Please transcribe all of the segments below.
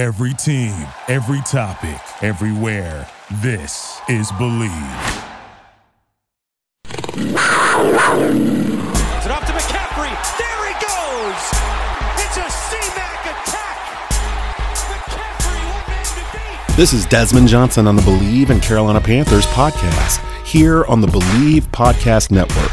Every team, every topic, everywhere. This is Believe. It's it up to McCaffrey. There he goes. It's a C-Mac attack. McCaffrey, one man to beat. This is Desmond Johnson on the Believe in Carolina Panthers podcast, here on the Believe Podcast Network,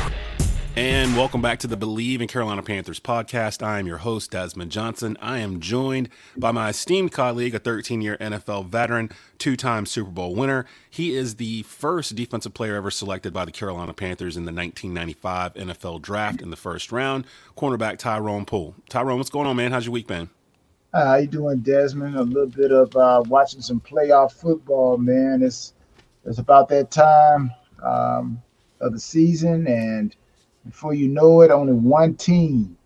And welcome back to the Believe in Carolina Panthers podcast. I am your host, Desmond Johnson. I am joined by my esteemed colleague, a 13 year NFL veteran, two time Super Bowl winner. He is the first defensive player ever selected by the Carolina Panthers in the 1995 NFL draft in the first round, cornerback Tyrone Poole. Tyrone, what's going on, man? How's your week been? Uh, how you doing, Desmond? A little bit of uh, watching some playoff football, man. It's it's about that time um, of the season, and before you know it, only one team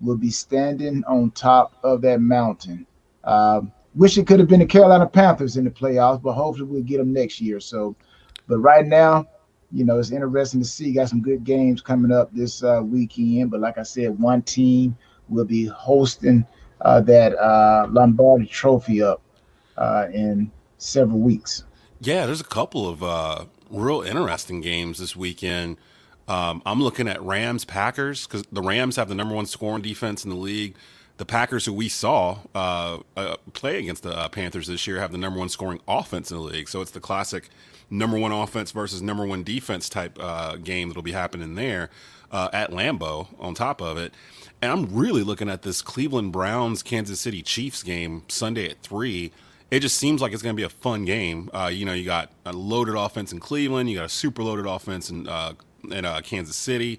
will be standing on top of that mountain. Um, wish it could have been the Carolina Panthers in the playoffs, but hopefully we'll get them next year. So, but right now, you know, it's interesting to see. Got some good games coming up this uh, weekend. But like I said, one team will be hosting uh, that uh, Lombardi Trophy up uh, in several weeks. Yeah, there's a couple of uh, real interesting games this weekend. Um, I'm looking at Rams Packers because the Rams have the number one scoring defense in the league. The Packers, who we saw uh, uh, play against the uh, Panthers this year, have the number one scoring offense in the league. So it's the classic number one offense versus number one defense type uh, game that'll be happening there uh, at Lambeau. On top of it, and I'm really looking at this Cleveland Browns Kansas City Chiefs game Sunday at three it just seems like it's going to be a fun game. Uh, you know, you got a loaded offense in Cleveland, you got a super loaded offense in uh, in uh, Kansas City.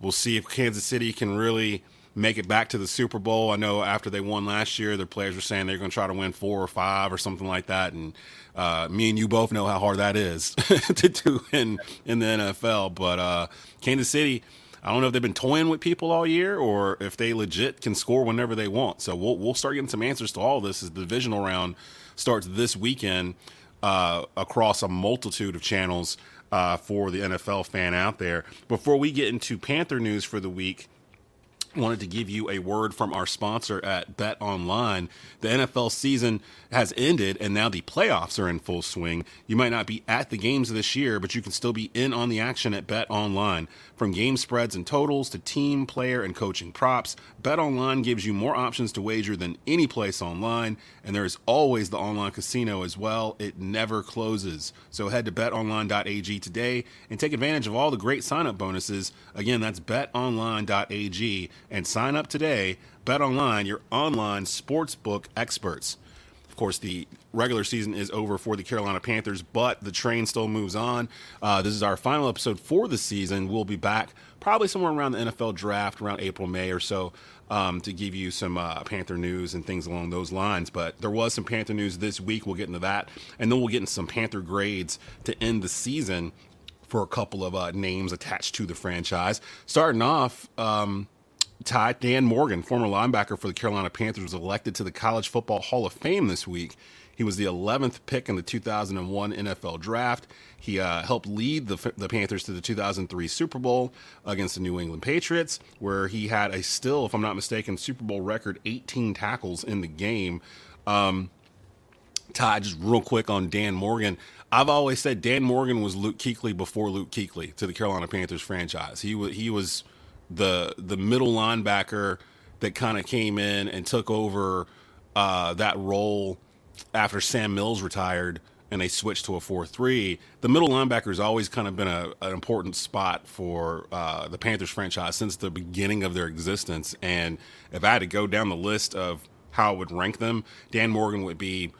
We'll see if Kansas City can really make it back to the Super Bowl. I know after they won last year, their players were saying they're going to try to win four or five or something like that. And uh, me and you both know how hard that is to do in in the NFL. But uh, Kansas City. I don't know if they've been toying with people all year or if they legit can score whenever they want. So we'll we'll start getting some answers to all this as the divisional round starts this weekend uh, across a multitude of channels uh, for the NFL fan out there. Before we get into Panther news for the week, wanted to give you a word from our sponsor at Bet Online. The NFL season has ended and now the playoffs are in full swing. You might not be at the games this year, but you can still be in on the action at Bet Online. From game spreads and totals to team, player, and coaching props, BetOnline gives you more options to wager than any place online, and there is always the online casino as well. It never closes. So head to betonline.ag today and take advantage of all the great sign-up bonuses. Again, that's betonline.ag and sign up today. BetOnline, your online sportsbook experts. Course, the regular season is over for the Carolina Panthers, but the train still moves on. Uh, this is our final episode for the season. We'll be back probably somewhere around the NFL draft, around April, May or so, um, to give you some uh, Panther news and things along those lines. But there was some Panther news this week. We'll get into that. And then we'll get into some Panther grades to end the season for a couple of uh, names attached to the franchise. Starting off, um, Ty Dan Morgan, former linebacker for the Carolina Panthers, was elected to the College Football Hall of Fame this week. He was the 11th pick in the 2001 NFL Draft. He uh, helped lead the, the Panthers to the 2003 Super Bowl against the New England Patriots, where he had a still, if I'm not mistaken, Super Bowl record 18 tackles in the game. Um, Ty, just real quick on Dan Morgan. I've always said Dan Morgan was Luke Kuechly before Luke Kuechly to the Carolina Panthers franchise. He was he was the the middle linebacker that kind of came in and took over uh, that role after Sam Mills retired and they switched to a 4-3 the middle linebacker has always kind of been a, an important spot for uh, the panthers franchise since the beginning of their existence. And if i had to go down the list of how i would rank them dan morgan would be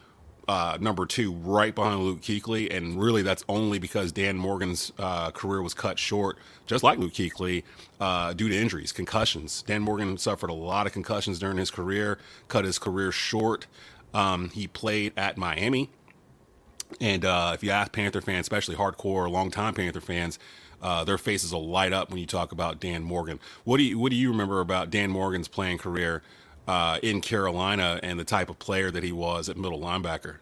uh, number two, right behind Luke Kuechly, and really that's only because Dan Morgan's uh, career was cut short, just like Luke Kuechly, uh, due to injuries, concussions. Dan Morgan suffered a lot of concussions during his career, cut his career short. Um, he played at Miami, and uh, if you ask Panther fans, especially hardcore, longtime Panther fans, uh, their faces will light up when you talk about Dan Morgan. What do you what do you remember about Dan Morgan's playing career uh, in Carolina and the type of player that he was at middle linebacker?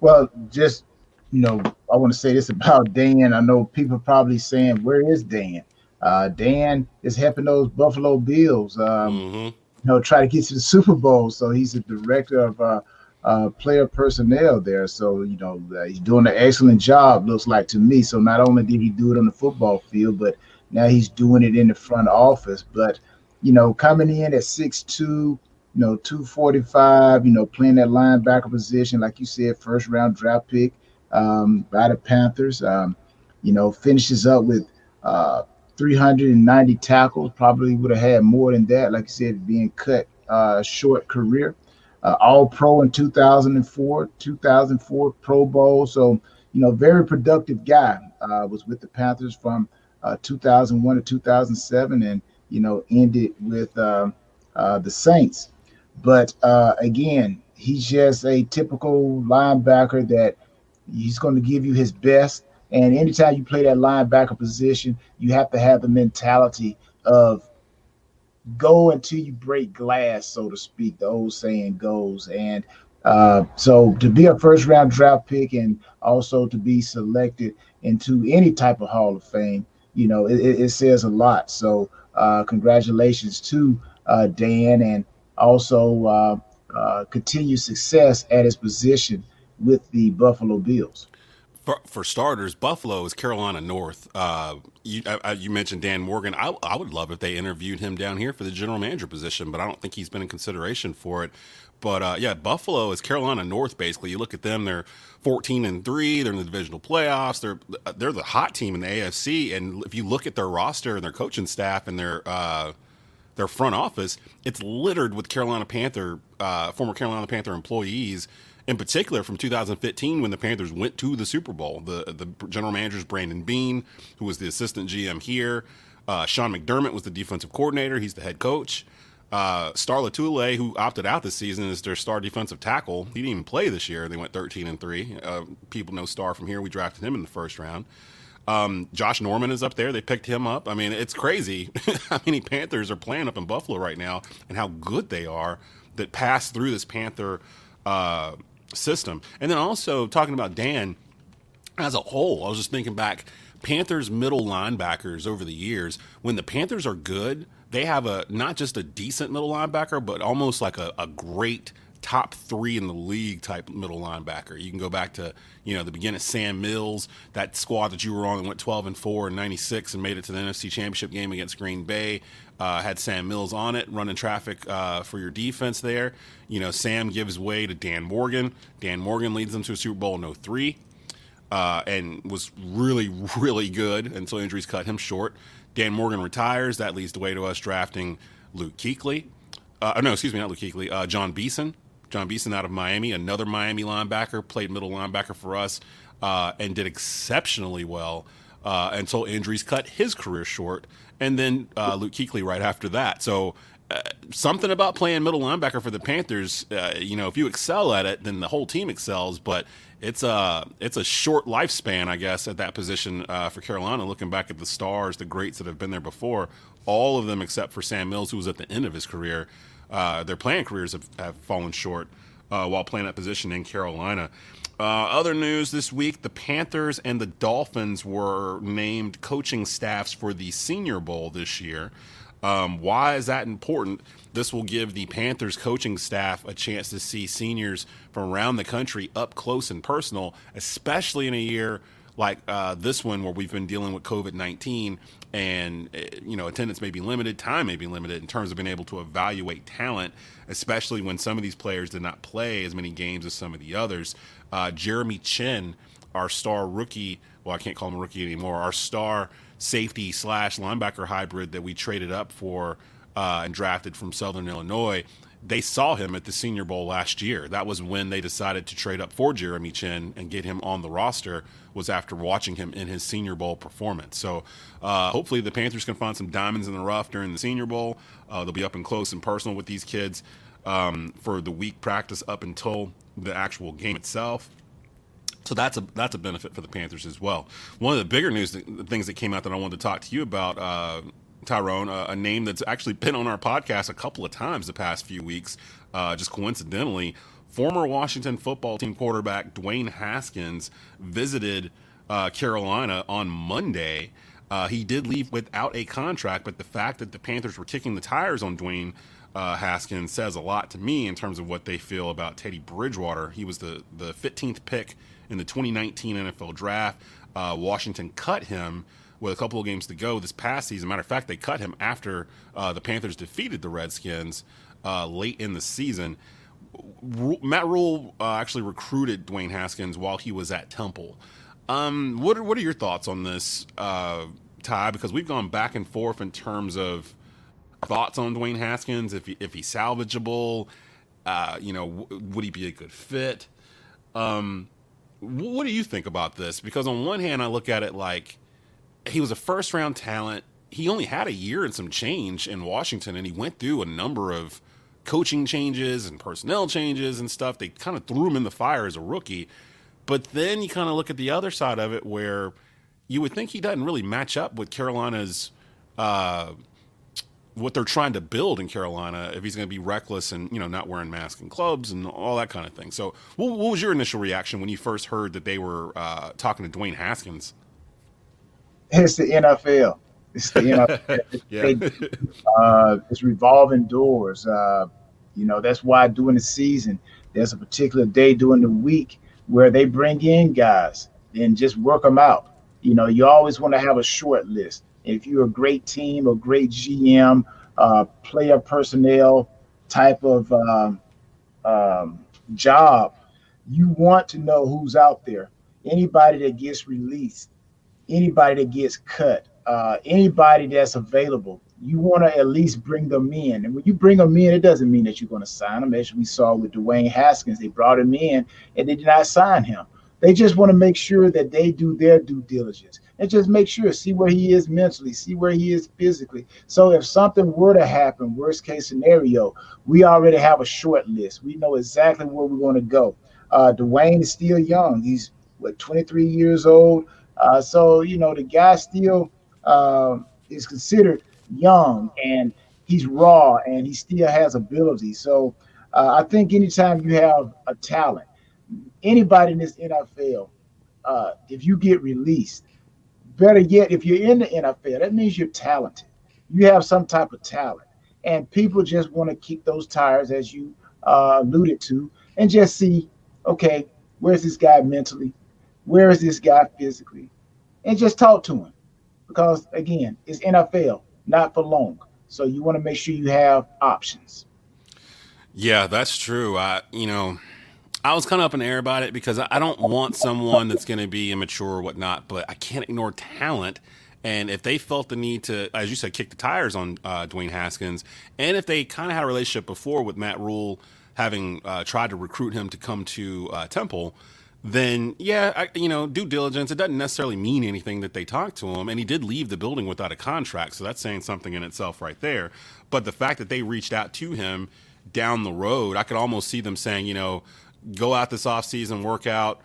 Well, just you know, I want to say this about Dan. I know people probably saying, "Where is Dan?" Uh, Dan is helping those Buffalo Bills, um, mm-hmm. you know, try to get to the Super Bowl. So he's the director of uh, uh, player personnel there. So you know, uh, he's doing an excellent job. Looks like to me. So not only did he do it on the football field, but now he's doing it in the front office. But you know, coming in at six two you know, 245, you know, playing that linebacker position, like you said, first round draft pick um, by the Panthers. Um, you know, finishes up with uh, 390 tackles, probably would have had more than that, like you said, being cut uh, short career. Uh, all pro in 2004, 2004 Pro Bowl. So, you know, very productive guy. Uh, was with the Panthers from uh, 2001 to 2007 and, you know, ended with uh, uh, the Saints. But uh, again, he's just a typical linebacker that he's going to give you his best. And anytime you play that linebacker position, you have to have the mentality of go until you break glass, so to speak. The old saying goes. And uh, so to be a first round draft pick and also to be selected into any type of Hall of Fame, you know, it, it says a lot. So uh, congratulations to uh, Dan and also uh, uh, continue success at his position with the Buffalo Bills. For, for starters, Buffalo is Carolina North. Uh, you, I, you, mentioned Dan Morgan. I, I, would love if they interviewed him down here for the general manager position, but I don't think he's been in consideration for it. But uh, yeah, Buffalo is Carolina North. Basically, you look at them; they're fourteen and three. They're in the divisional playoffs. They're they're the hot team in the AFC. And if you look at their roster and their coaching staff and their uh, their front office, it's littered with Carolina Panther, uh, former Carolina Panther employees, in particular from 2015 when the Panthers went to the Super Bowl. The the general manager is Brandon Beane, who was the assistant GM here. Uh, Sean McDermott was the defensive coordinator. He's the head coach. Uh, Star Lotulelei, who opted out this season, is their star defensive tackle. He didn't even play this year. They went 13 and three. Uh, people know Star from here. We drafted him in the first round. Um, Josh Norman is up there. They picked him up. I mean, it's crazy how many Panthers are playing up in Buffalo right now and how good they are that pass through this Panther uh, system. And then also talking about Dan as a whole, I was just thinking back Panthers middle linebackers over the years. When the Panthers are good, they have a not just a decent middle linebacker, but almost like a, a great top three in the league type middle linebacker. You can go back to you know the beginning of Sam Mills, that squad that you were on that went 12 and four in '96 and made it to the NFC Championship game against Green Bay. Uh, had Sam Mills on it, running traffic uh, for your defense there. You know, Sam gives way to Dan Morgan. Dan Morgan leads them to a Super Bowl in 03 uh, and was really, really good until injuries cut him short. Dan Morgan retires. That leads the way to us drafting Luke Kuechly. Uh, no, excuse me, not Luke Kuechly. Uh, Jon Beason, Jon Beason out of Miami, another Miami linebacker, played middle linebacker for us, uh, and did exceptionally well uh, until injuries cut his career short. And then uh, Luke Kuechly right after that. So uh, something about playing middle linebacker for the Panthers, uh, you know, if you excel at it, then the whole team excels. But it's a it's a short lifespan, I guess, at that position uh, for Carolina. Looking back at the stars, the greats that have been there before, all of them except for Sam Mills, who was at the end of his career, uh, their playing careers have, have fallen short uh, while playing that position in Carolina. Uh, other news this week the Panthers and the Dolphins were named coaching staffs for the Senior Bowl this year. Um, why is that important? This will give the Panthers coaching staff a chance to see seniors from around the country up close and personal, especially in a year like uh, this one where we've been dealing with COVID 19 and eh, you know attendance may be limited time may be limited in terms of being able to evaluate talent especially when some of these players did not play as many games as some of the others uh, jeremy chinn our star rookie well i can't call him a rookie anymore our star safety slash linebacker hybrid that we traded up for uh, and drafted from southern illinois they saw him at the Senior Bowl last year. That was when they decided to trade up for Jeremy Chinn and get him on the roster. Was after watching him in his Senior Bowl performance. So uh, hopefully the Panthers can find some diamonds in the rough during the Senior Bowl. Uh, they'll be up and close and personal with these kids um, for the week practice up until the actual game itself. So that's a that's a benefit for the Panthers as well. One of the bigger news th- things that came out that I wanted to talk to you about, uh, Tyrone, uh, a name that's actually been on our podcast a couple of times the past few weeks, uh, just coincidentally. Former Washington football team quarterback Dwayne Haskins visited uh, Carolina on Monday. Uh, he did leave without a contract, but the fact that the Panthers were kicking the tires on Dwayne uh, Haskins says a lot to me in terms of what they feel about Teddy Bridgewater. He was the, the 15th pick in the 2019 NFL Draft. Uh, Washington cut him with a couple of games to go this past season. Matter of fact, they cut him after uh, the Panthers defeated the Redskins uh, late in the season. Matt Rhule uh, actually recruited Dwayne Haskins while he was at Temple. Um, what are, what are your thoughts on this, uh, Ty? Because we've gone back and forth in terms of thoughts on Dwayne Haskins. If he, if he's salvageable, uh, you know, w- would he be a good fit? Um, what do you think about this? Because on one hand, I look at it like he was a first round talent. He only had a year and some change in Washington, and he went through a number of coaching changes and personnel changes and stuff. They kind of threw him in the fire as a rookie. But then you kind of look at the other side of it where you would think he doesn't really match up with Carolina's uh, what they're trying to build in Carolina if he's going to be reckless and you know not wearing masks and clubs and all that kind of thing. So, what, what was your initial reaction when you first heard that they were uh, talking to Dwayne Haskins? It's the NFL. It's the NFL. yeah. uh, it's revolving doors. Uh, you know that's why during the season there's a particular day during the week where they bring in guys and just work them out. You know, you always want to have a short list. If you're a great team, a great GM, uh, player personnel type of um, um, job, you want to know who's out there. Anybody that gets released, anybody that gets cut, uh, anybody that's available, you want to at least bring them in. And when you bring them in, it doesn't mean that you're going to sign them. As we saw with Dwayne Haskins, they brought him in and they did not sign him. They just want to make sure that they do their due diligence and just make sure, see where he is mentally, see where he is physically. So if something were to happen, worst case scenario, we already have a short list. We know exactly where we want to go. Uh, Dwayne is still young. He's what 23 years old. Uh, so you know the guy still uh, is considered young and he's raw and he still has ability. So uh, I think anytime you have a talent, anybody in this NFL, uh, if you get released, better yet, if you're in the NFL, that means you're talented. You have some type of talent, and people just want to kick those tires, as you uh, alluded to, and just see, okay, where's this guy mentally? Where is this guy physically? And just talk to him, because again, it's NFL, not for long. So you want to make sure you have options. Yeah, that's true. I, you know, I was kind of up in the air about it because I don't want someone that's going to be immature or whatnot, but I can't ignore talent. And if they felt the need to, as you said, kick the tires on uh, Dwayne Haskins, and if they kind of had a relationship before with Matt Rhule having uh, tried to recruit him to come to uh, Temple, then yeah, I, you know, due diligence. It doesn't necessarily mean anything that they talked to him, and he did leave the building without a contract, so that's saying something in itself right there. But the fact that they reached out to him down the road, I could almost see them saying, you know go out this offseason, work out,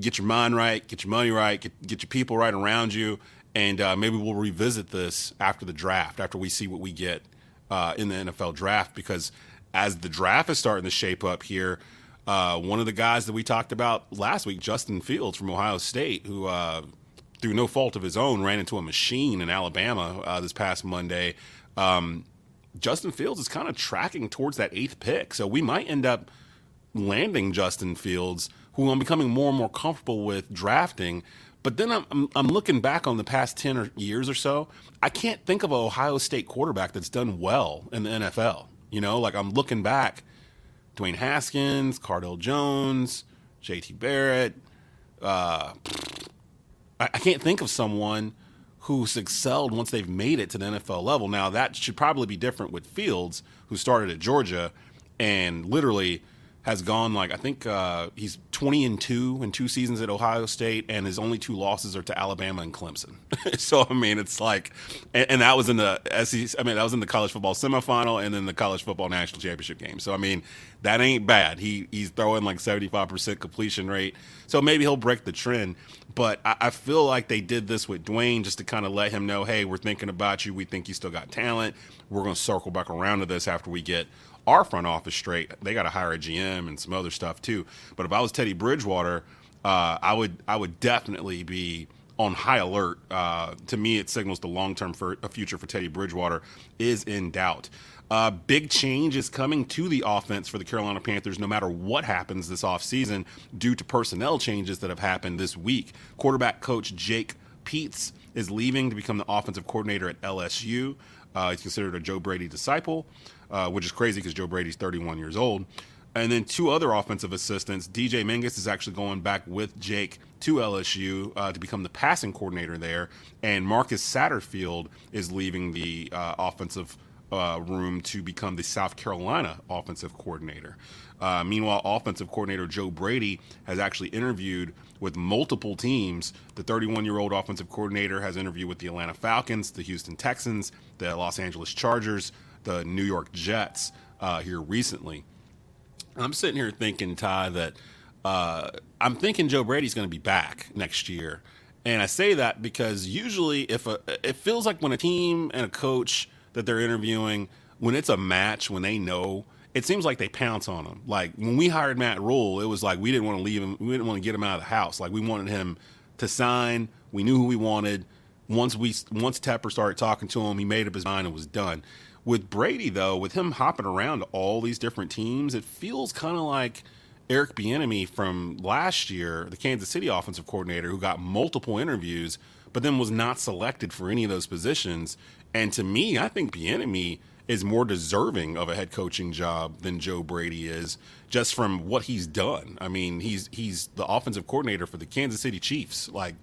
get your mind right, get your money right, get, get your people right around you, and uh, maybe we'll revisit this after the draft, after we see what we get uh, in the NFL draft. Because as the draft is starting to shape up here, uh, one of the guys that we talked about last week, Justin Fields from Ohio State, who uh, through no fault of his own ran into a machine in Alabama uh, this past Monday. Um, Justin Fields is kind of tracking towards that eighth pick, so we might end up landing Justin Fields, who I'm becoming more and more comfortable with drafting. But then I'm, I'm, looking back on the past 10 or years or so. I can't think of an Ohio State quarterback that's done well in the NFL. You know, like I'm looking back Dwayne Haskins, Cardale Jones, JT Barrett. Uh, I, I can't think of someone who's excelled once they've made it to the NFL level. Now, that should probably be different with Fields, who started at Georgia and literally has gone like I think uh, he's 20 and 2 in two seasons at Ohio State, and his only two losses are to Alabama and Clemson. so, I mean, it's like, and, and, that was in the SEC, I mean, that was in the college football semifinal and then the college football national championship game. So, I mean, that ain't bad. He He's throwing like 75% completion rate. So maybe he'll break the trend. But I, I feel like they did this with Dwayne just to kind of let him know, hey, we're thinking about you. We think you still got talent. We're going to circle back around to this after we get our front office straight. They got to hire a GM and some other stuff too. But if I was Teddy Bridgewater, uh, I would I would definitely be on high alert. Uh, to me, it signals the long term future for Teddy Bridgewater is in doubt. Uh, big change is coming to the offense for the Carolina Panthers no matter what happens this offseason due to personnel changes that have happened this week. Quarterback coach Jake Peetz is leaving to become the offensive coordinator at LSU. Uh, he's considered a Joe Brady disciple, uh, which is crazy because Joe Brady's 31 years old. And then two other offensive assistants. DJ Mangas is actually going back with Jake to LSU uh, to become the passing coordinator there. And Marcus Satterfield is leaving the uh, offensive uh, room to become the South Carolina offensive coordinator. Uh, meanwhile, offensive coordinator Joe Brady has actually interviewed with multiple teams. The 31 year old offensive coordinator has interviewed with the Atlanta Falcons, the Houston Texans, the Los Angeles Chargers, the New York Jets uh, here recently. I'm sitting here thinking, Ty, that uh, I'm thinking Joe Brady's going to be back next year. And I say that because usually, if a, it feels like when a team and a coach that they're interviewing, when it's a match, when they know, it seems like they pounce on them. Like when we hired Matt Rhule, it was like we didn't want to leave him, we didn't want to get him out of the house. Like we wanted him to sign. We knew who we wanted. Once we once Tepper started talking to him, he made up his mind and was done. With Brady though, with him hopping around to all these different teams, it feels kind of like Eric Bieniemy from last year, the Kansas City offensive coordinator, who got multiple interviews, but then was not selected for any of those positions. And to me, I think Bieniemy is more deserving of a head coaching job than Joe Brady is, just from what he's done. I mean, he's he's the offensive coordinator for the Kansas City Chiefs. Like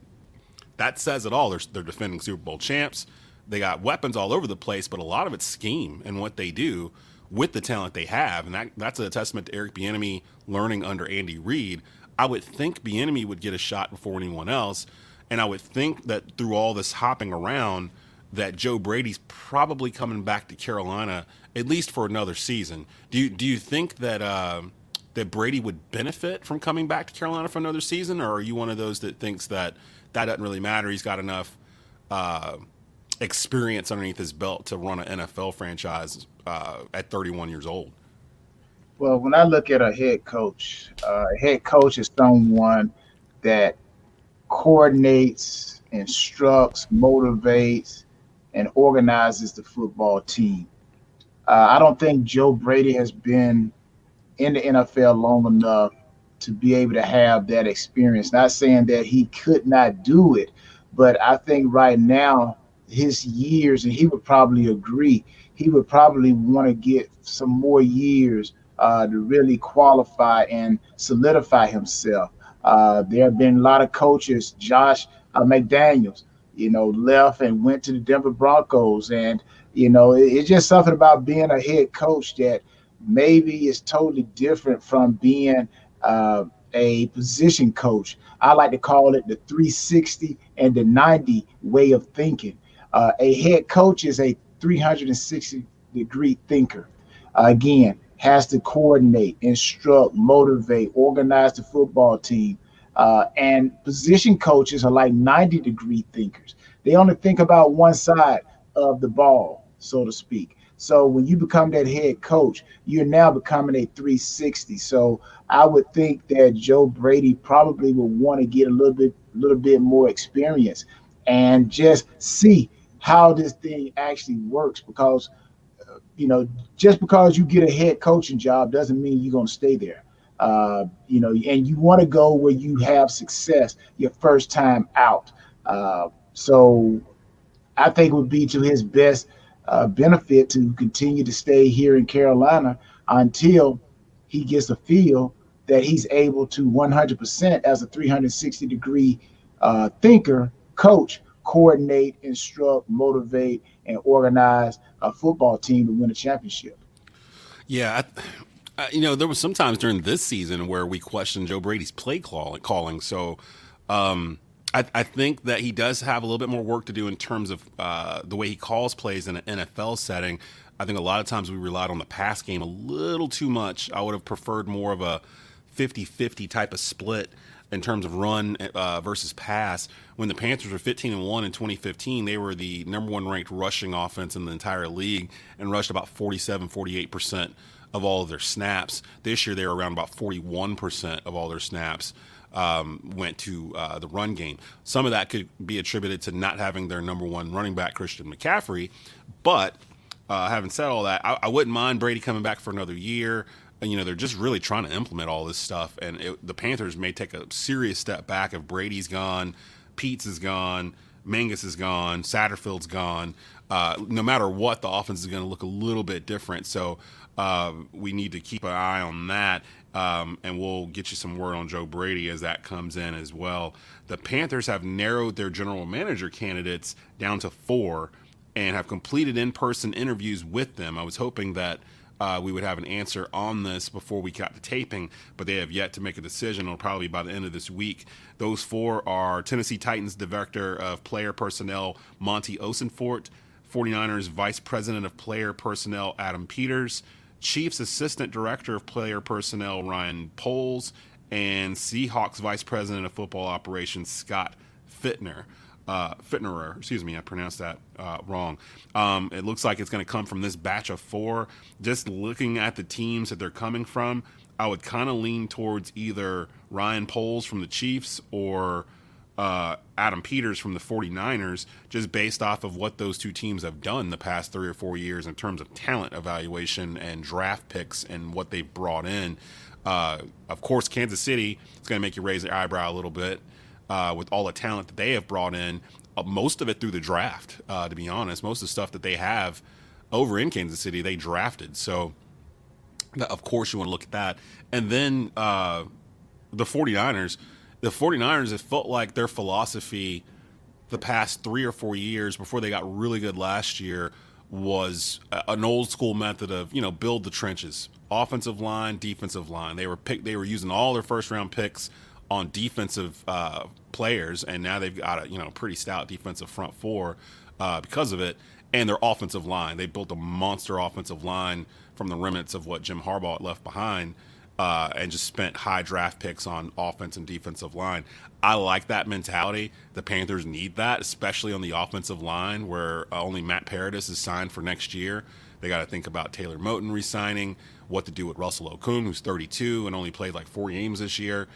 that says it all. They're they're defending Super Bowl champs. They got weapons all over the place, but a lot of it's scheme and what they do with the talent they have, and that that's a testament to Eric Bieniemy learning under Andy Reid. I would think Bieniemy would get a shot before anyone else, and I would think that through all this hopping around that Joe Brady's probably coming back to Carolina at least for another season. Do you do you think that uh, that Brady would benefit from coming back to Carolina for another season, or are you one of those that thinks that that doesn't really matter? He's got enough uh, experience underneath his belt to run an NFL franchise uh, at 31 years old. Well, when I look at a head coach, uh, a head coach is someone that coordinates, instructs, motivates, and organizes the football team. Uh, I don't think Joe Brady has been in the NFL long enough to be able to have that experience. Not saying that he could not do it, but I think right now, his years, and he would probably agree, he would probably want to get some more years uh, to really qualify and solidify himself. Uh, there have been a lot of coaches, Josh uh, McDaniels, you know, left and went to the Denver Broncos. And, you know, it, it's just something about being a head coach that maybe is totally different from being uh, a position coach. I like to call it the 360 and the 90 way of thinking. Uh, a head coach is a 360 degree thinker. Uh, again, has to coordinate, instruct, motivate, organize the football team, uh, and position coaches are like 90 degree thinkers. They only think about one side of the ball, so to speak. So when you become that head coach, you're now becoming a 360. So I would think that Joe Brady probably would want to get a little bit, little bit more experience and just see how this thing actually works. Because, you know, just because you get a head coaching job doesn't mean you're going to stay there. Uh, you know, and you want to go where you have success your first time out. Uh, so I think it would be to his best uh, benefit to continue to stay here in Carolina until he gets a feel that he's able to 100% as a 360 degree uh, thinker, coach, coordinate, instruct, motivate, and organize a football team to win a championship. Yeah, Uh, you know, there was sometimes during this season where we questioned Joe Brady's play call- calling. So, um, I, I, think that he does have a little bit more work to do in terms of uh, the way he calls plays in an NFL setting. I think a lot of times we relied on the pass game a little too much. I would have preferred more of a 50 50 type of split in terms of run uh, versus pass. When the Panthers were 15 and 1 in 2015, they were the number one ranked rushing offense in the entire league and rushed about 47, 48% of all of their snaps. This year, they were around about 41% of all their snaps. Um, went to uh, the run game. Some of that could be attributed to not having their number one running back, Christian McCaffrey. But uh, having said all that, I, I, wouldn't mind Brady coming back for another year you know they're just really trying to implement all this stuff, and it, the Panthers may take a serious step back if Brady's gone, Peetz is gone, Mangas is gone, Satterfield's gone. Uh, no matter what, the offense is going to look a little bit different. So uh, we need to keep an eye on that, um, and we'll get you some word on Joe Brady as that comes in as well. The Panthers have narrowed their general manager candidates down to four and have completed in-person interviews with them. I was hoping that uh, we would have an answer on this before we got to taping, but they have yet to make a decision. It'll probably by the end of this week. Those four are Tennessee Titans Director of Player Personnel Monti Ossenfort, 49ers Vice President of Player Personnel Adam Peters, Chiefs Assistant Director of Player Personnel Ryan Poles, and Seahawks Vice President of Football Operations Scott Fittner uh, Fitterer, excuse me, I pronounced that uh, wrong. Um, it looks like it's going to come from this batch of four. Just looking at the teams that they're coming from, I would kind of lean towards either Ryan Poles from the Chiefs or uh, Adam Peters from the 49ers, just based off of what those two teams have done the past three or four years in terms of talent evaluation and draft picks and what they've brought in. Uh, of course, Kansas City is going to make you raise your eyebrow a little bit uh, with all the talent that they have brought in, uh, most of it through the draft, uh, to be honest. Most of the stuff that they have over in Kansas City, they drafted. So, of course, you want to look at that. And then uh, the 49ers, the 49ers, it felt like their philosophy the past three or four years before they got really good last year was an old school method of you know build the trenches offensive line defensive line they were pick they were using all their first round picks on defensive uh, players, and now they've got a you know pretty stout defensive front four uh, because of it, and their offensive line. They built a monster offensive line from the remnants of what Jim Harbaugh left behind, uh, and just spent high draft picks on offense and defensive line. I like that mentality. The Panthers need that, especially on the offensive line, where only Matt Paradis is signed for next year. They got to think about Taylor Moton resigning, what to do with Russell Okung, who's 32 and only played like four games this year.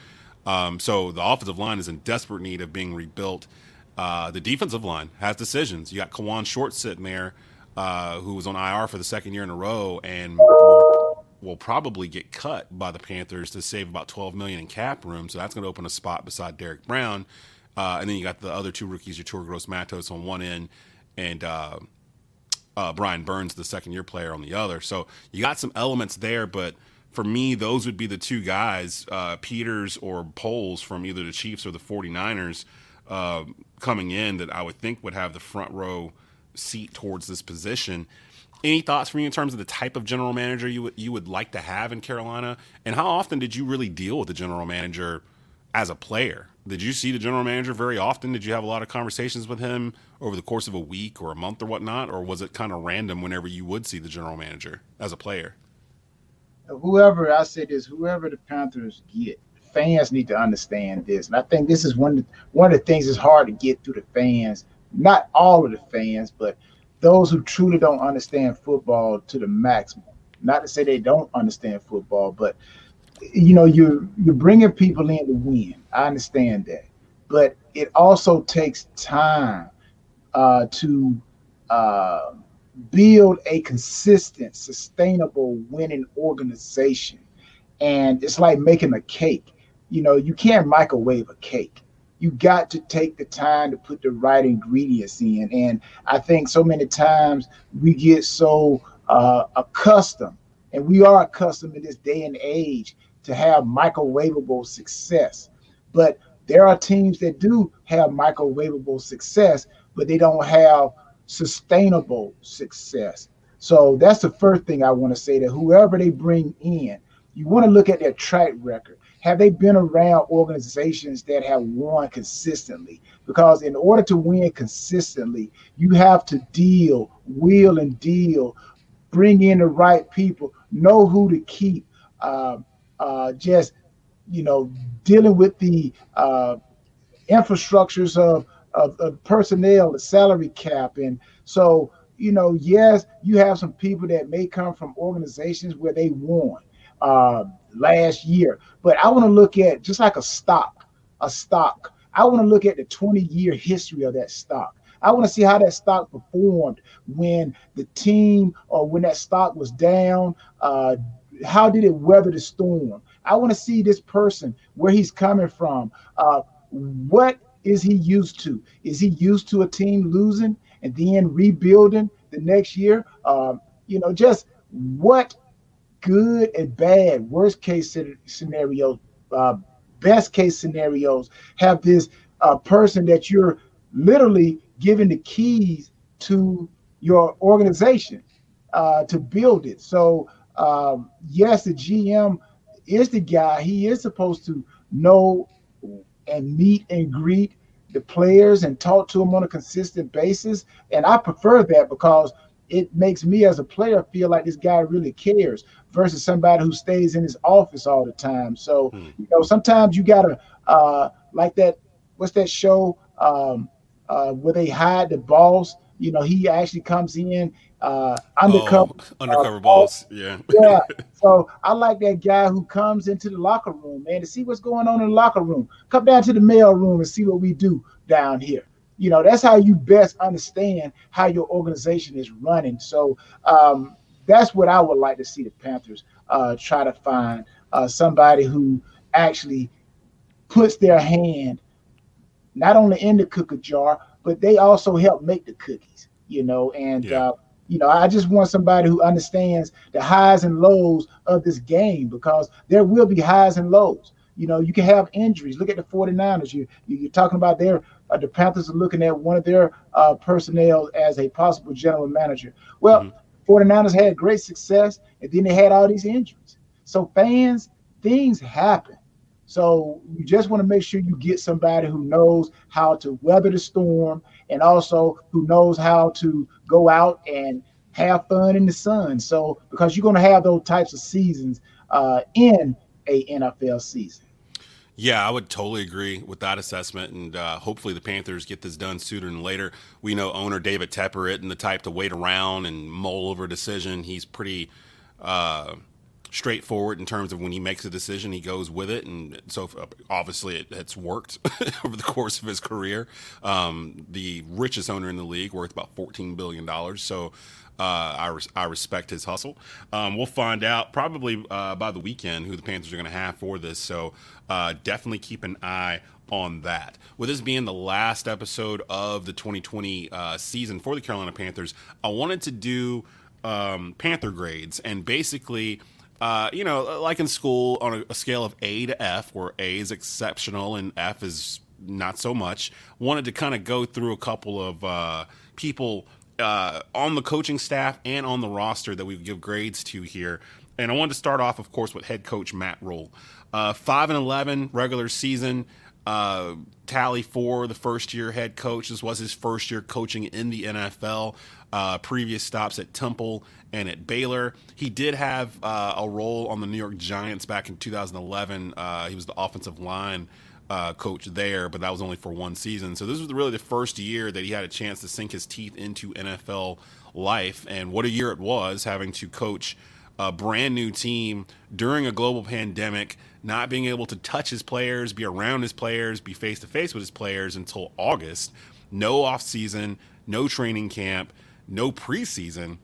Um, so the offensive line is in desperate need of being rebuilt. Uh, the defensive line has decisions. You got Kawann Short sitting there, uh, who was on IR for the second year in a row, and will, probably get cut by the Panthers to save about 12 million in cap room. So that's going to open a spot beside Derrick Brown. Uh, and then you got the other two rookies, Yetur Gross Matos on one end, and uh, uh, Brian Burns, the second year player, on the other. So you got some elements there, but for me, those would be the two guys, uh, Peters or Poles from either the Chiefs or the 49ers uh, coming in that I would think would have the front row seat towards this position. Any thoughts from you in terms of the type of general manager you you would like to have in Carolina? And how often did you really deal with the general manager as a player? Did you see the general manager very often? Did you have a lot of conversations with him over the course of a week or a month or whatnot? Or was it kind of random whenever you would see the general manager as a player? Whoever I say this, whoever the Panthers get, fans need to understand this, and I think this is one of the, one of the things that's hard to get through the fans. Not all of the fans, but those who truly don't understand football to the maximum. Not to say they don't understand football, but you know you're you're bringing people in to win. I understand that, but it also takes time uh, to uh, build a consistent, sustainable winning organization. And it's like making a cake. You know, you can't microwave a cake. You got to take the time to put the right ingredients in. And I think so many times we get so uh, accustomed, and we are accustomed in this day and age to have microwavable success. But there are teams that do have microwavable success, but they don't have sustainable success. So that's the first thing I want to say that whoever they bring in, you want to look at their track record. Have they been around organizations that have won consistently? Because in order to win consistently, you have to deal, wheel and deal, bring in the right people, know who to keep. Uh, uh, just you know, dealing with the uh, infrastructures of, of personnel, the salary cap, and so you know, yes, you have some people that may come from organizations where they won uh, last year, but I want to look at just like a stock, a stock. I want to look at the 20 year history of that stock. I want to see how that stock performed when the team or when that stock was down. Uh, how did it weather the storm? I want to see this person where he's coming from. Uh, what is he used to? Is he used to a team losing and then rebuilding the next year? Um, you know, just what good and bad, worst case scenario, uh, best case scenarios have this uh, person that you're literally giving the keys to your organization uh, to build it. So, um, yes, the GM is the guy. He is supposed to know and meet and greet the players and talk to them on a consistent basis. And I prefer that because it makes me as a player feel like this guy really cares versus somebody who stays in his office all the time. So, hmm. you know, sometimes you gotta uh like that what's that show um uh where they hide the boss you know, he actually comes in uh, undercover. Oh, undercover uh, boss. Yeah. yeah. So I like that guy who comes into the locker room, man, to see what's going on in the locker room. Come down to the mail room and see what we do down here. You know, that's how you best understand how your organization is running. So um, that's what I would like to see the Panthers uh, try to find uh, somebody who actually puts their hand not only in the cookie jar, but they also help make the cookies, you know. And yeah. uh, you know, I just want somebody who understands the highs and lows of this game because there will be highs and lows. You know, you can have injuries. Look at the 49ers. You, you are talking about their uh, the Panthers are looking at one of their uh, personnel as a possible general manager. Well, mm-hmm. 49ers had great success, and then they had all these injuries. So fans, things happen. So you just want to make sure you get somebody who knows how to weather the storm and also who knows how to go out and have fun in the sun. So because you're going to have those types of seasons uh, in a NFL season. Yeah, I would totally agree with that assessment, and uh, hopefully the Panthers get this done sooner than later. We know owner David Tepper and the type to wait around and mull over a decision. He's pretty. Uh, straightforward in terms of when he makes a decision, he goes with it, and so obviously it, it's worked over the course of his career. Um, the richest owner in the league, worth about fourteen billion dollars. So. Uh, I, res- I respect his hustle. Um, we'll find out probably uh, by the weekend who the Panthers are going to have for this. So uh, definitely keep an eye on that. With this being the last episode of the 2020 uh, season for the Carolina Panthers, I wanted to do um, Panther grades and basically uh, you know, like in school on a, a, scale of A to F, where A is exceptional and F is not so much, wanted to kind of go through a couple of uh, people uh, on the coaching staff and on the roster that we give grades to here. And I wanted to start off, of course, with head coach Matt Rhule. Uh, five and eleven regular season uh, tally for the first year head coach. This was his first year coaching in the NFL. Uh, previous stops at Temple and at Baylor. He did have uh, a role on the New York Giants back in 2011. Uh, he was the offensive line uh, coach there, but that was only for one season. So this was really the first year that he had a chance to sink his teeth into NFL life. And what a year it was having to coach a brand new team during a global pandemic, not being able to touch his players, be around his players, be face to face with his players until August. No off season, no training camp, no preseason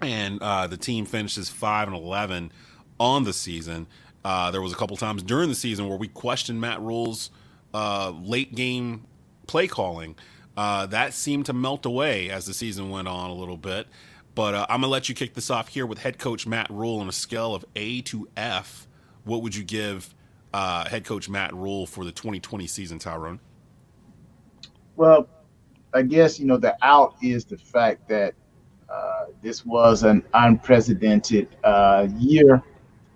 and uh, the team finishes five and eleven on the season. Uh, there was a couple times during the season where we questioned Matt Rhule's uh, late game play calling. Uh, that seemed to melt away as the season went on a little bit. But uh, I'm gonna let you kick this off here with head coach Matt Rhule on a scale of A to F. What would you give uh, head coach Matt Rhule for the 2020 season, Tyrone? Well, I guess you know the out is the fact that uh, this was an unprecedented uh, year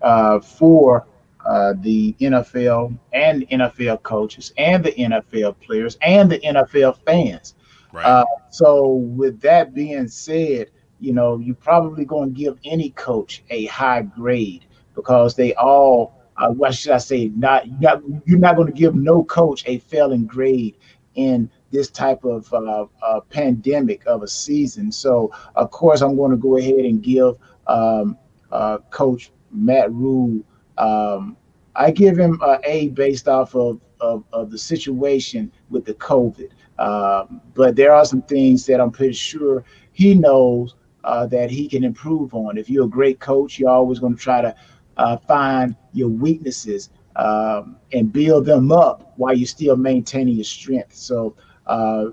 uh, for uh, the NFL and NFL coaches and the NFL players and the NFL fans. Right. Uh, so, with that being said, you know, you're probably going to give any coach a high grade because they all, uh, what should I say, not, not you're not going to give no coach a failing grade in this type of uh, uh, pandemic of a season. So, of course, I'm going to go ahead and give um, uh, Coach Matt Rhule. Um, I give him an A based off of, of, of the situation with the COVID. Um, but there are some things that I'm pretty sure he knows uh, that he can improve on. If you're a great coach, you're always going to try to uh, find your weaknesses um, and build them up while you're still maintaining your strength. So, uh,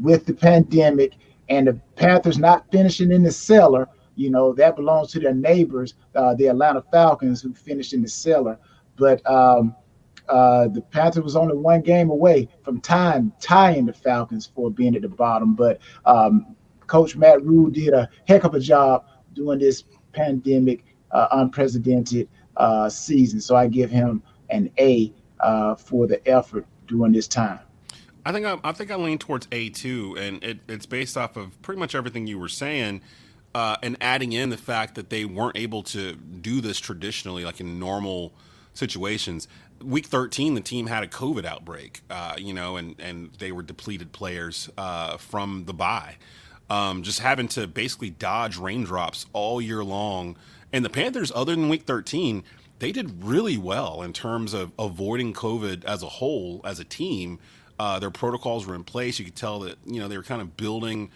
with the pandemic and the Panthers not finishing in the cellar, you know, that belongs to their neighbors, uh, the Atlanta Falcons, who finished in the cellar. But um, uh, the Panthers was only one game away from tying, tying the Falcons for being at the bottom. But um, Coach Matt Rhule did a heck of a job doing this pandemic, uh, unprecedented uh, season. So I give him an A uh, for the effort during this time. I think I, I, think I lean towards A too, and it, it's based off of pretty much everything you were saying, uh, and adding in the fact that they weren't able to do this traditionally, like in normal situations. Week 13, the team had a COVID outbreak, uh, you know, and and they were depleted players uh, from the bye, um, just having to basically dodge raindrops all year long. And the Panthers, other than Week 13, they did really well in terms of avoiding COVID as a whole, as a team. Uh, their protocols were in place. You could tell that you know they were kind of building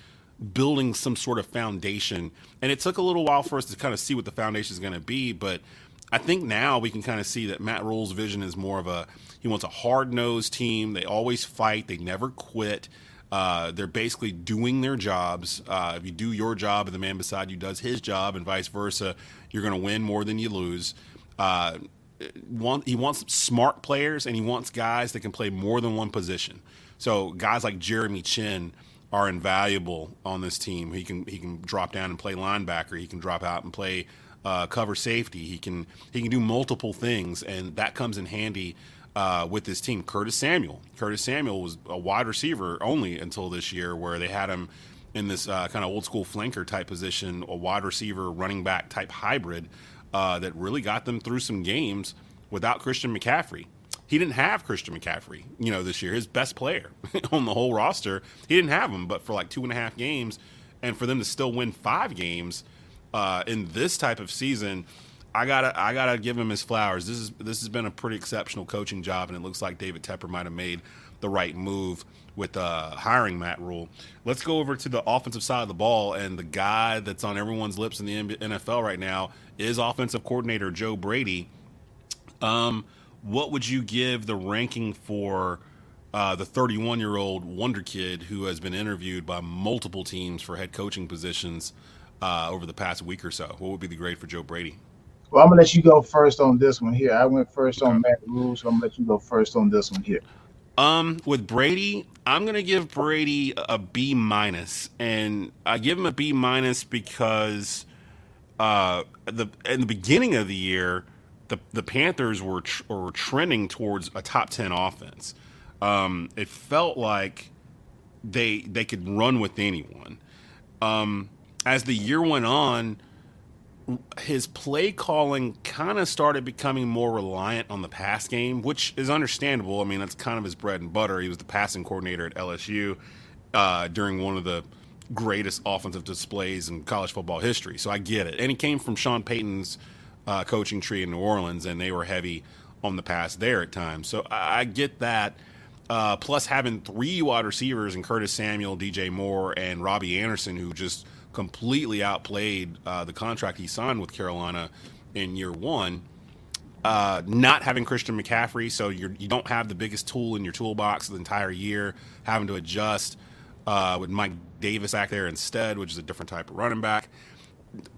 building some sort of foundation. And it took a little while for us to kind of see what the foundation is going to be, but I think now we can kind of see that Matt Rhule's vision is more of a he wants a hard nosed team. They always fight. They never quit. Uh, they're basically doing their jobs. Uh, if you do your job and the man beside you does his job, and vice versa, you're going to win more than you lose. Uh, want, he wants smart players and he wants guys that can play more than one position. So guys like Jeremy Chinn are invaluable on this team. He can he can drop down and play linebacker. He can drop out and play uh, cover safety. He can he can do multiple things, and that comes in handy uh, with this team. Curtis Samuel. Curtis Samuel was a wide receiver only until this year, where they had him in this uh, kind of old school flanker type position, a wide receiver, running back type hybrid uh, that really got them through some games without Christian McCaffrey. He didn't have Christian McCaffrey, you know, this year, his best player on the whole roster. He didn't have him, but for like two and a half games, and for them to still win five games uh, in this type of season, I gotta I gotta give him his flowers. This is this has been a pretty exceptional coaching job, and it looks like David Tepper might have made the right move with uh, hiring Matt Rhule. Let's go over to the offensive side of the ball, and the guy that's on everyone's lips in the NFL right now is offensive coordinator Joe Brady. Um, what would you give the ranking for uh, the 31 year old wonder kid who has been interviewed by multiple teams for head coaching positions uh, over the past week or so? What would be the grade for Joe Brady? Well, I'm gonna let you go first on this one here. I went first on Matt Rhule, so I'm gonna let you go first on this one here. Um, with Brady, I'm gonna give Brady a B minus, and I give him a B minus because uh, the in the beginning of the year, the the Panthers were tr- were trending towards a top ten offense. Um, it felt like they they could run with anyone. Um, as the year went on, his play calling kind of started becoming more reliant on the pass game, which is understandable. I mean, that's kind of his bread and butter. He was the passing coordinator at LSU uh, during one of the greatest offensive displays in college football history. So I get it. And he came from Sean Payton's uh, coaching tree in New Orleans, and they were heavy on the pass there at times. So I, I get that. Uh, plus, having three wide receivers and Curtis Samuel, DJ Moore, and Robbie Anderson, who just completely outplayed uh, the contract he signed with Carolina in year one. Uh, not having Christian McCaffrey, so you're, you do not have the biggest tool in your toolbox the entire year, having to adjust uh, with Mike Davis back there instead, which is a different type of running back.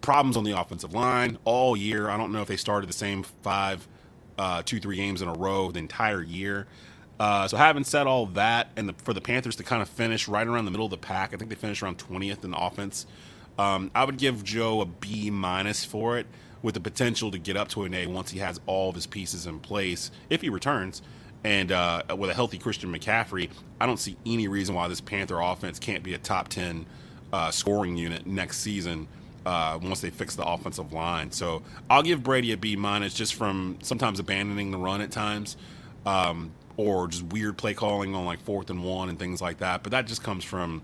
Problems on the offensive line all year. I don't know if they started the same five, uh, two, three games in a row the entire year. Uh, so having said all that, and the, for the Panthers to kind of finish right around the middle of the pack, I think they finished around 20th in offense. Um, I would give Joe a B minus for it. with the potential to get up to an A once he has all of his pieces in place if he returns. And uh, with a healthy Christian McCaffrey, I don't see any reason why this Panther offense can't be a top 10 uh, scoring unit next season uh, once they fix the offensive line. So I'll give Brady a B minus just from sometimes abandoning the run at times. Um, or just weird play calling on like fourth and one and things like that. But that just comes from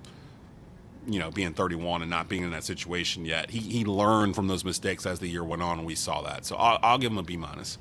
you know being 31 and not being in that situation yet. He he learned from those mistakes as the year went on, and we saw that. So I'll, I'll give him a B minus.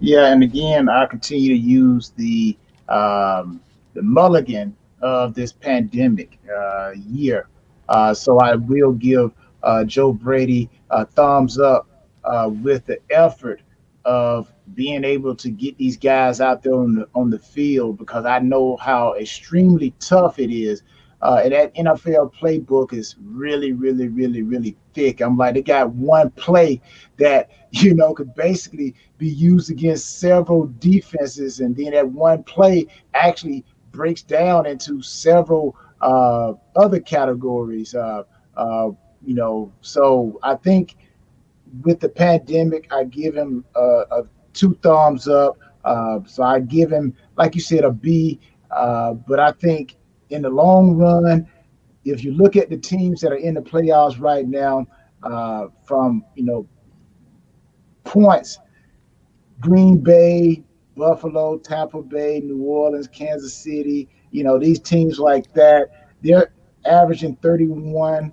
Yeah, and again, I continue to use the um, the mulligan of this pandemic uh, year. Uh, so I will give uh, Joe Brady a thumbs up uh, with the effort of being able to get these guys out there on the on the field because I know how extremely tough it is. Uh, and that NFL playbook is really, really, really, really thick. I'm like, they got one play that you know could basically be used against several defenses, and then that one play actually breaks down into several uh, other categories. Uh, uh you know, so I think with the pandemic, I give him a, two thumbs up. Uh, so I give him, like you said, a B. Uh, but I think in the long run, if you look at the teams that are in the playoffs right now, uh, from you know points, Green Bay, Buffalo, Tampa Bay, New Orleans, Kansas City, you know these teams like that, they're averaging 31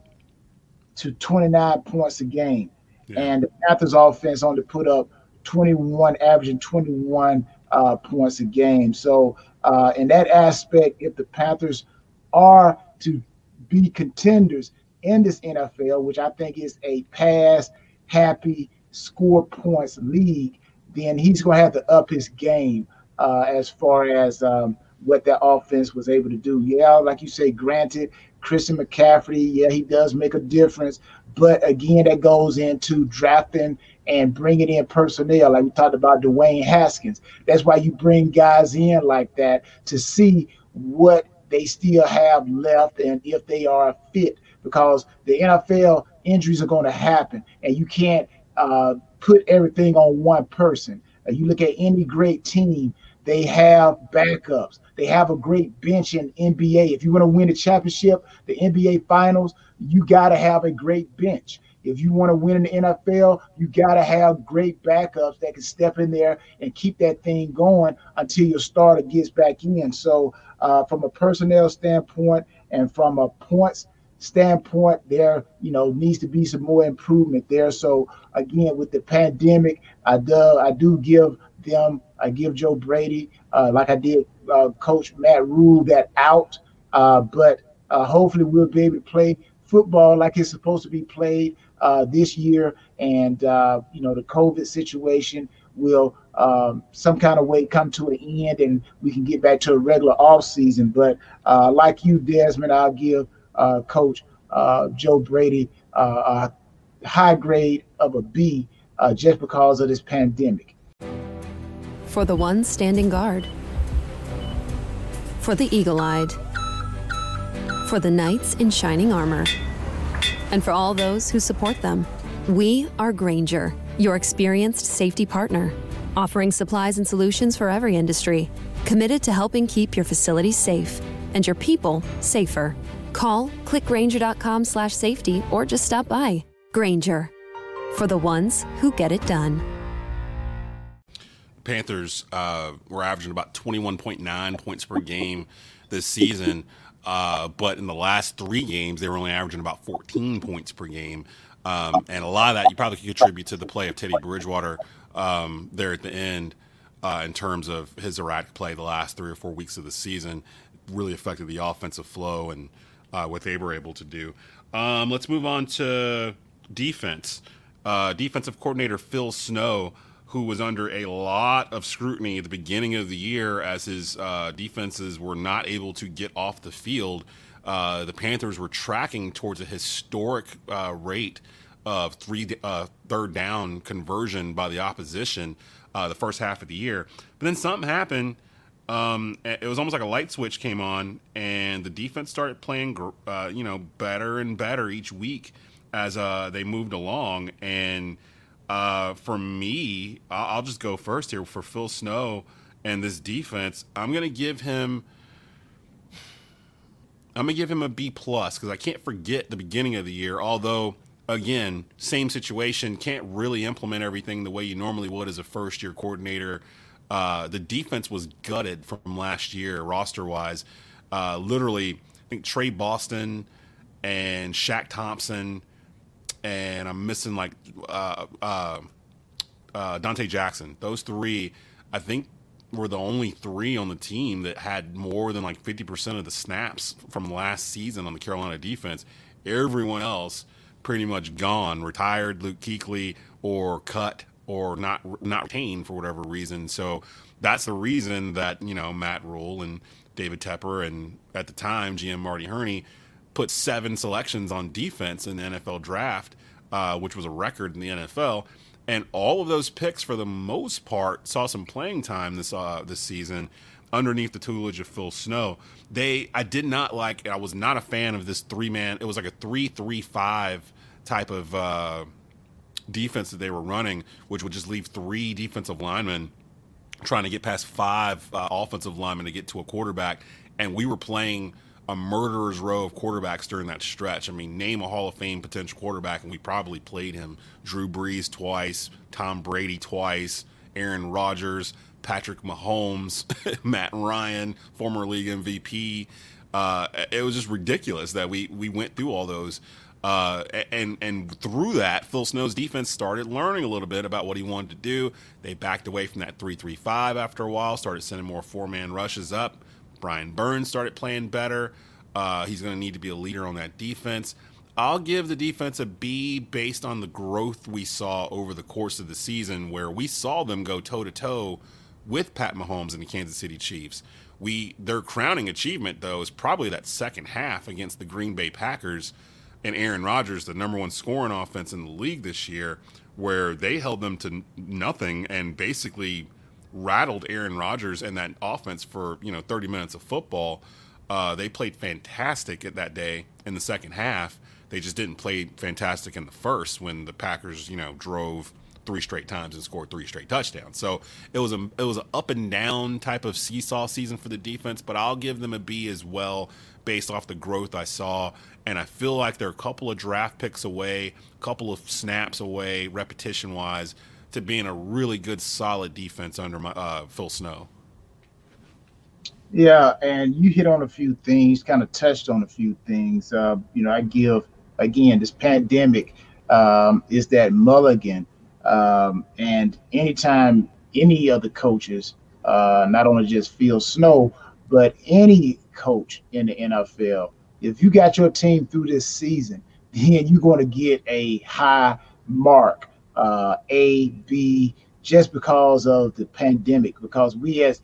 to 29 points a game, yeah. and the Panthers offense only put up 21, averaging 21 uh, points a game. So, uh, in that aspect, if the Panthers are to be contenders in this NFL, which I think is a pass happy score points league, then he's going to have to up his game uh, as far as um, what that offense was able to do. Yeah, like you say, granted, Christian McCaffrey, yeah, he does make a difference. But again, that goes into drafting and bringing in personnel, like we talked about Dwayne Haskins. That's why you bring guys in like that to see what they still have left and if they are fit. Because the NFL injuries are going to happen, and you can't uh, put everything on one person. Uh, you look at any great team, they have backups. They have a great bench in NBA. If you want to win a championship, the NBA finals, you got to have a great bench. If you want to win in the NFL, you got to have great backups that can step in there and keep that thing going until your starter gets back in. So, uh, from a personnel standpoint and from a points standpoint, there you know needs to be some more improvement there. So, again, with the pandemic, I do I do give them I give Joe Brady uh, like I did uh, Coach Matt Rhule that out, uh, but uh, hopefully we'll be able to play football like it's supposed to be played uh, this year, and uh, you know the COVID situation will um, some kind of way come to an end, and we can get back to a regular off season. But uh, like you, Desmond, I'll give uh, Coach uh, Joe Brady uh, a high grade of a B just because of this pandemic. For the ones standing guard, for the eagle-eyed, for the knights in shining armor and for all those who support them. We are Grainger, your experienced safety partner, offering supplies and solutions for every industry, committed to helping keep your facilities safe and your people safer. Call clickgrainger.com/safety or just stop by. Grainger, for the ones who get it done. Panthers uh, were averaging about 21.9 points per game this season. Uh, but in the last three games, they were only averaging about 14 points per game. Um, and a lot of that you probably could contribute to the play of Teddy Bridgewater um, there at the end uh, in terms of his erratic play the last three or four weeks of the season. Really affected the offensive flow and uh, what they were able to do. Um, let's move on to defense. Uh, defensive coordinator Phil Snow who was under a lot of scrutiny at the beginning of the year as his uh, defenses were not able to get off the field. Uh, the Panthers were tracking towards a historic uh, rate of three uh, third down conversion by the opposition uh, the first half of the year. But then something happened. Um, it was almost like a light switch came on, and the defense started playing, uh, you know, better and better each week as they moved along. And for me, I'll just go first here for Phil Snow and this defense. I'm going to give him. I'm gonna give him a B plus because I can't forget the beginning of the year. Although, again, same situation, can't really implement everything the way you normally would as a first year coordinator. Uh, the defense was gutted from last year, roster wise. Uh, literally, I think Tre Boston and Shaq Thompson, and I'm missing like uh, uh, uh, Donte Jackson. Those three, I think, were the only three on the team that had more than like 50% of the snaps from last season on the Carolina defense. Everyone else pretty much gone, retired, Luke Kuechly, or cut or not not retained for whatever reason. So that's the reason that you know Matt Rhule and David Tepper and at the time GM Marty Hurney put seven selections on defense in the NFL draft, uh, which was a record in the NFL. And all of those picks, for the most part, saw some playing time this uh, this season underneath the tutelage of Phil Snow. They, I did not like. I was not a fan of this three man. It was like a three three five type of uh, defense that they were running, which would just leave three defensive linemen trying to get past five uh, offensive linemen to get to a quarterback, and we were playing a murderer's row of quarterbacks during that stretch. I mean, name a Hall of Fame potential quarterback, and we probably played him. Drew Brees twice, Tom Brady twice, Aaron Rodgers, Patrick Mahomes, Matt Ryan, former league MVP. Uh, it was just ridiculous that we we went through all those. Uh, and and through that, Phil Snow's defense started learning a little bit about what he wanted to do. They backed away from that three three five after a while, started sending more four man rushes up. Brian Burns started playing better. Uh, he's going to need to be a leader on that defense. I'll give the defense a B based on the growth we saw over the course of the season, where we saw them go toe to toe with Pat Mahomes and the Kansas City Chiefs. We their crowning achievement though is probably that second half against the Green Bay Packers and Aaron Rodgers, the number one scoring offense in the league this year, where they held them to nothing and basically rattled Aaron Rodgers and that offense for you know 30 minutes of football. Uh, they played fantastic at that day in the second half. They just didn't play fantastic in the first when the Packers you know drove three straight times and scored three straight touchdowns. So it was a it was an up and down type of seesaw season for the defense, but I'll give them a B as well based off the growth I saw. And I feel like they're a couple of draft picks away, a couple of snaps away, repetition wise, to being a really good, solid defense under my, uh, Phil Snow. Yeah, and you hit on a few things, kind of touched on a few things. Uh, you know, I give again this pandemic um, is that mulligan, um, and anytime any of the coaches, uh, not only just Phil Snow, but any coach in the NFL, if you got your team through this season, then you're going to get a high mark uh, A, B, just because of the pandemic. Because we as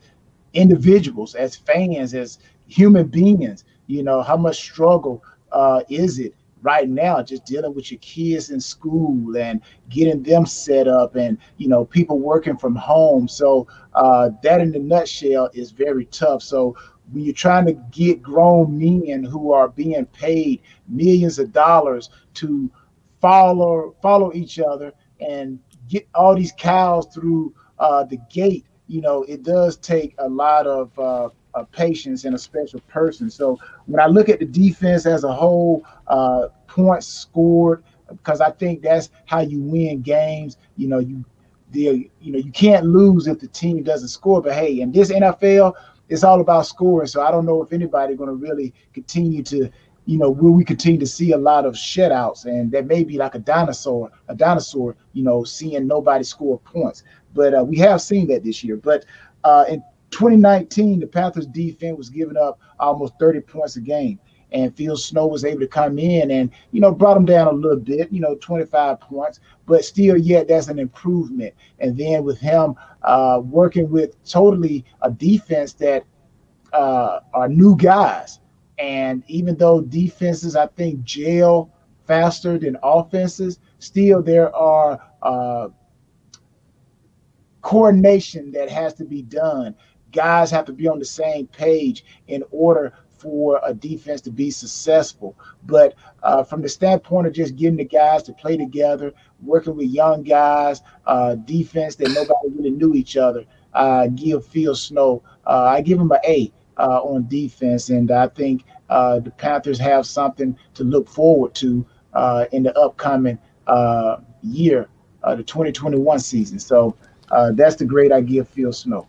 individuals, as fans, as human beings, you know, how much struggle uh, is it right now just dealing with your kids in school and getting them set up and you know people working from home so uh, that in the nutshell is very tough so when you're trying to get grown men who are being paid millions of dollars to follow follow each other and get all these cows through uh, the gate, you know, it does take a lot of uh, patience and a special person. So when I look at the defense as a whole, uh, points scored, because I think that's how you win games. You know, you the you know you can't lose if the team doesn't score. But hey, in this NFL, it's all about scoring. So I don't know if anybody going to really continue to you know, will we continue to see a lot of shutouts? And that may be like a dinosaur, a dinosaur, you know, seeing nobody score points. But uh, we have seen that this year. But uh, in 2019, the Panthers defense was giving up almost 30 points a game. And Phil Snow was able to come in and, you know, brought them down a little bit, you know, 25 points, but still, yet that's an improvement. And then with him uh, working with totally a defense that uh, are new guys, and even though defenses, I think, jail faster than offenses, still there are uh, coordination that has to be done. Guys have to be on the same page in order for a defense to be successful. But uh, from the standpoint of just getting the guys to play together, working with young guys, uh, defense that nobody really knew each other, uh, give Phil Snow, uh, I give him an A uh, on defense. And I think uh, the Panthers have something to look forward to in the upcoming year, the 2021 season. So that's the grade I give Phil Snow.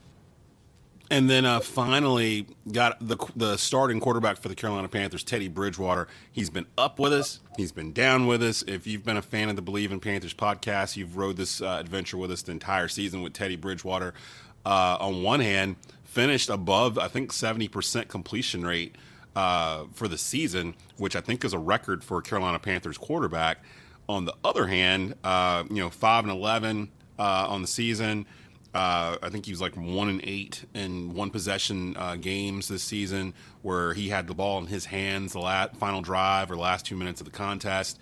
And then uh, finally got the the starting quarterback for the Carolina Panthers, Teddy Bridgewater. He's been up with us. He's been down with us. If you've been a fan of the Bleav in Panthers podcast, you've rode this uh, adventure with us the entire season with Teddy Bridgewater. Uh, on one hand, finished above I think seventy percent completion rate uh, for the season, which I think is a record for Carolina Panthers quarterback. On the other hand, uh, you know, five and eleven uh, on the season. Uh, I think he was like one and eight in one possession uh, games this season, where he had the ball in his hands the last, final drive or last two minutes of the contest.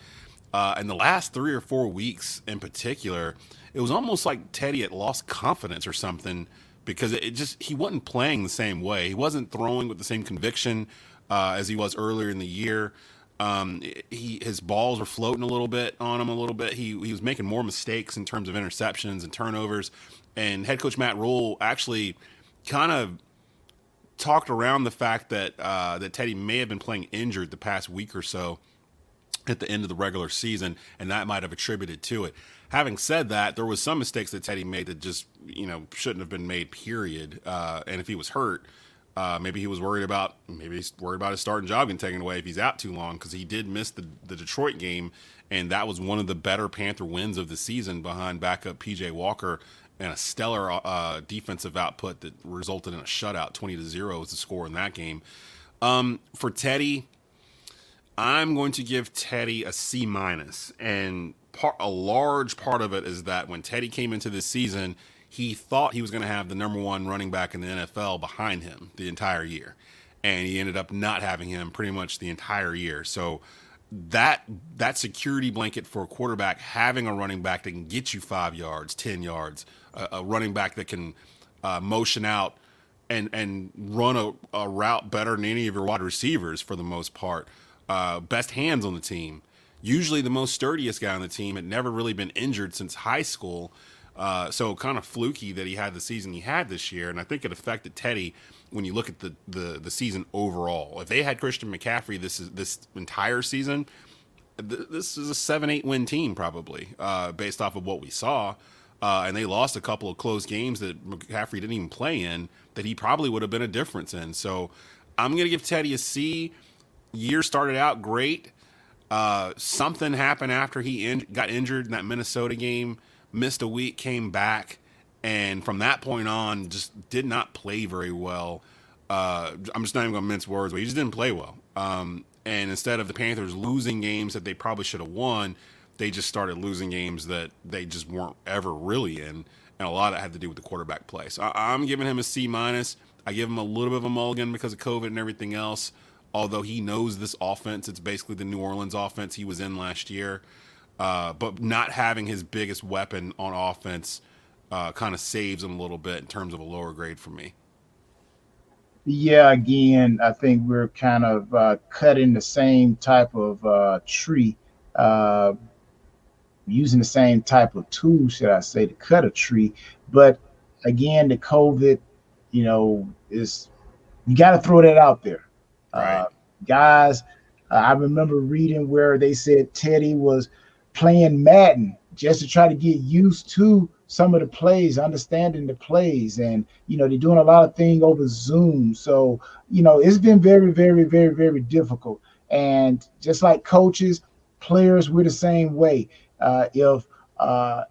Uh, and the last three or four weeks in particular, it was almost like Teddy had lost confidence or something because it just he wasn't playing the same way. He wasn't throwing with the same conviction uh, as he was earlier in the year. Um, he his balls were floating a little bit on him a little bit. He he was making more mistakes in terms of interceptions and turnovers. And head coach Matt Rhule actually kind of talked around the fact that uh, that Teddy may have been playing injured the past week or so at the end of the regular season, and that might have attributed to it. Having said that, there was some mistakes that Teddy made that just you know shouldn't have been made. Period. Uh, and if he was hurt, uh, maybe he was worried about maybe he's worried about his starting job getting taken away if he's out too long because he did miss the the Detroit game, and that was one of the better Panther wins of the season behind backup PJ Walker and a stellar uh, defensive output that resulted in a shutout. Twenty to zero was the score in that game. Um, for Teddy, I'm going to give Teddy a C minus, and part a large part of it is that when Teddy came into this season, he thought he was going to have the number one running back in the NFL behind him the entire year, and he ended up not having him pretty much the entire year. So that that security blanket for a quarterback having a running back that can get you five yards, ten yards, a, a running back that can uh, motion out and and run a, a, route better than any of your wide receivers for the most part. Uh, best hands on the team. Usually the most sturdiest guy on the team. Had never really been injured since high school. Uh, so kind of fluky that he had the season he had this year, and I think it affected Teddy when you look at the, the the season overall. If they had Christian McCaffrey this is this entire season, th- this is a seven eight win team probably uh, based off of what we saw. Uh, and they lost a couple of close games that McCaffrey didn't even play in that he probably would have been a difference in. So I'm to give Teddy a C. Year started out great. Uh, something happened after he in- got injured in that Minnesota game, missed a week, came back and from that point on, just did not play very well. Uh, I'm just not even going to mince words, but he just didn't play well. Um, and instead of the Panthers losing games that they probably should have won, they just started losing games that they just weren't ever really in, and a lot of it had to do with the quarterback play. So I, am giving him a C minus. I give him a little bit of a mulligan because of COVID and everything else. Although he knows this offense, it's basically the New Orleans offense he was in last year. Uh, but not having his biggest weapon on offense uh, kind of saves him a little bit in terms of a lower grade for me. Yeah, again, I think we're kind of uh, cutting the same type of uh, tree, uh, using the same type of tool, should I say, to cut a tree. But again, the COVID, you know, is you got to throw that out there, uh, right. guys. I remember reading where they said Teddy was playing Madden just to try to get used to some of the plays, understanding the plays, and you know they're doing a lot of things over Zoom. So you know it's been very, very, very, very difficult. And just like coaches, players, we're the same way. Uh, if uh,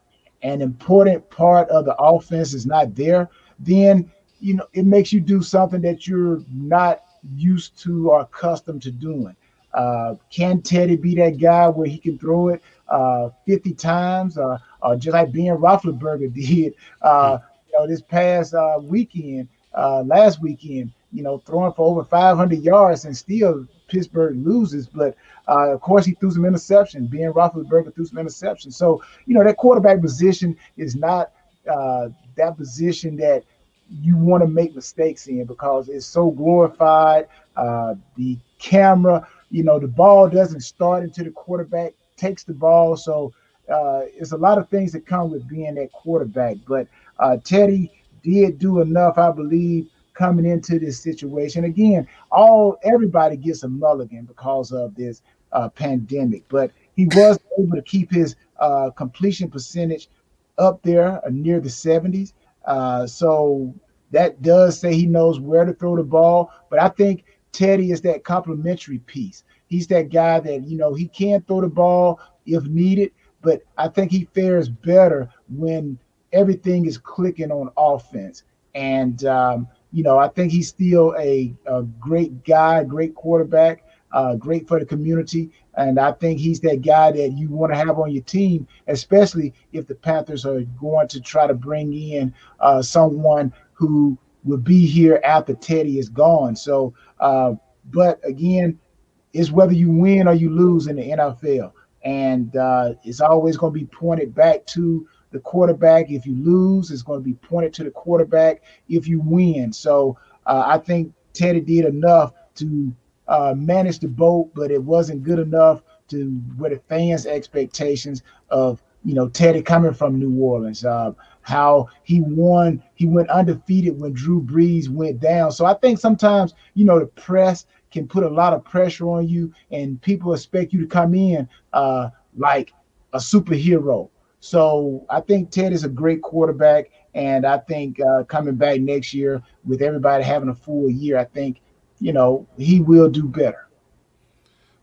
an important part of the offense is not there, then you know it makes you do something that you're not used to or accustomed to doing. Uh, can Teddy be that guy where he can throw it uh, 50 times? Uh, just like Ben Roethlisberger did, uh, you know, this past uh, weekend, uh, last weekend, you know, throwing for over 500 yards and still Pittsburgh loses. But uh, of course, he threw some interception. Ben Roethlisberger threw some interception. So, you know, that quarterback position is not uh, that position that you want to make mistakes in because it's so glorified. Uh, the camera, you know, the ball doesn't start until the quarterback takes the ball. So uh, it's a lot of things that come with being that quarterback. But uh, Teddy did do enough, I believe, coming into this situation. Again, all everybody gets a mulligan because of this uh, pandemic, but he was able to keep his uh, completion percentage up there uh, near the 70s. Uh, so that does say he knows where to throw the ball. But I think Teddy is that complementary piece. He's that guy that, you know, he can throw the ball if needed, but I think he fares better when everything is clicking on offense. And, um, you know, I think he's still a, a great guy, great quarterback, uh, great for the community. And I think he's that guy that you want to have on your team, especially if the Panthers are going to try to bring in uh, someone who will be here after Teddy is gone. So, uh, but again, it's whether you win or you lose in the NFL. And uh, it's always going to be pointed back to the quarterback. If you lose, it's going to be pointed to the quarterback if you win. So uh, I think Teddy did enough to uh, managed the boat, but it wasn't good enough to where the fans' expectations of you know Teddy coming from New Orleans, uh, how he won, he went undefeated when Drew Brees went down. So I think sometimes you know the press can put a lot of pressure on you, and people expect you to come in uh, like a superhero. So I think Ted is a great quarterback, and I think uh, coming back next year with everybody having a full year, I think you know, he will do better.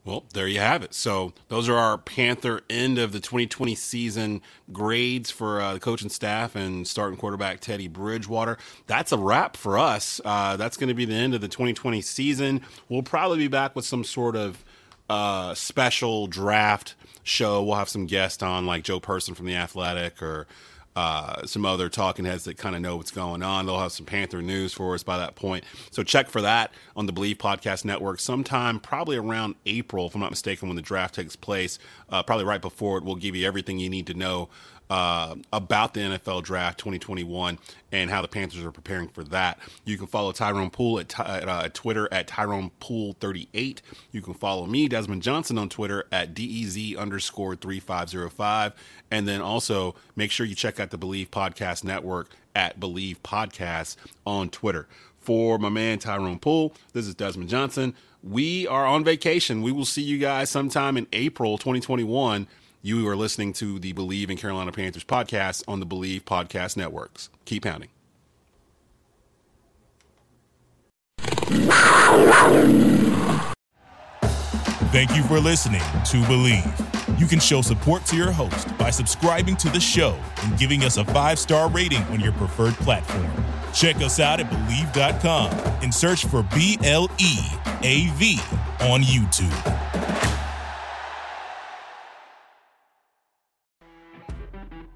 Well, there you have it. So those are our Panther end of the 2020 season grades for uh, the coaching staff and starting quarterback Teddy Bridgewater. That's a wrap for us. Uh, that's going to be the end of the 2020 season. We'll probably be back with some sort of uh, special draft show. We'll have some guests on, like Joe Person from the Athletic or uh, some other talking heads that kind of know what's going on. They'll have some Panther news for us by that point. So check for that on the Bleav Podcast Network sometime, probably around April, if I'm not mistaken, when the draft takes place. Uh, probably right before it, we'll give you everything you need to know uh, about the NFL Draft 2021 and how the Panthers are preparing for that. You can follow Tyrone Poole at, at uh, Twitter at Tyrone Poole 38. You can follow me, Desmond Johnson, on Twitter at DEZ underscore 3505. And then also make sure you check out the Bleav Podcast Network at Bleav Podcasts on Twitter. For my man Tyrone Poole, this is Desmond Johnson. We are on vacation. We will see you guys sometime in April 2021 you are listening to the Bleav in Carolina Panthers podcast on the Bleav Podcast Networks. Keep pounding. Thank you for listening to Bleav. You can show support to your host by subscribing to the show and giving us a five star rating on your preferred platform. Check us out at Bleav.com and search for B L E A V on YouTube.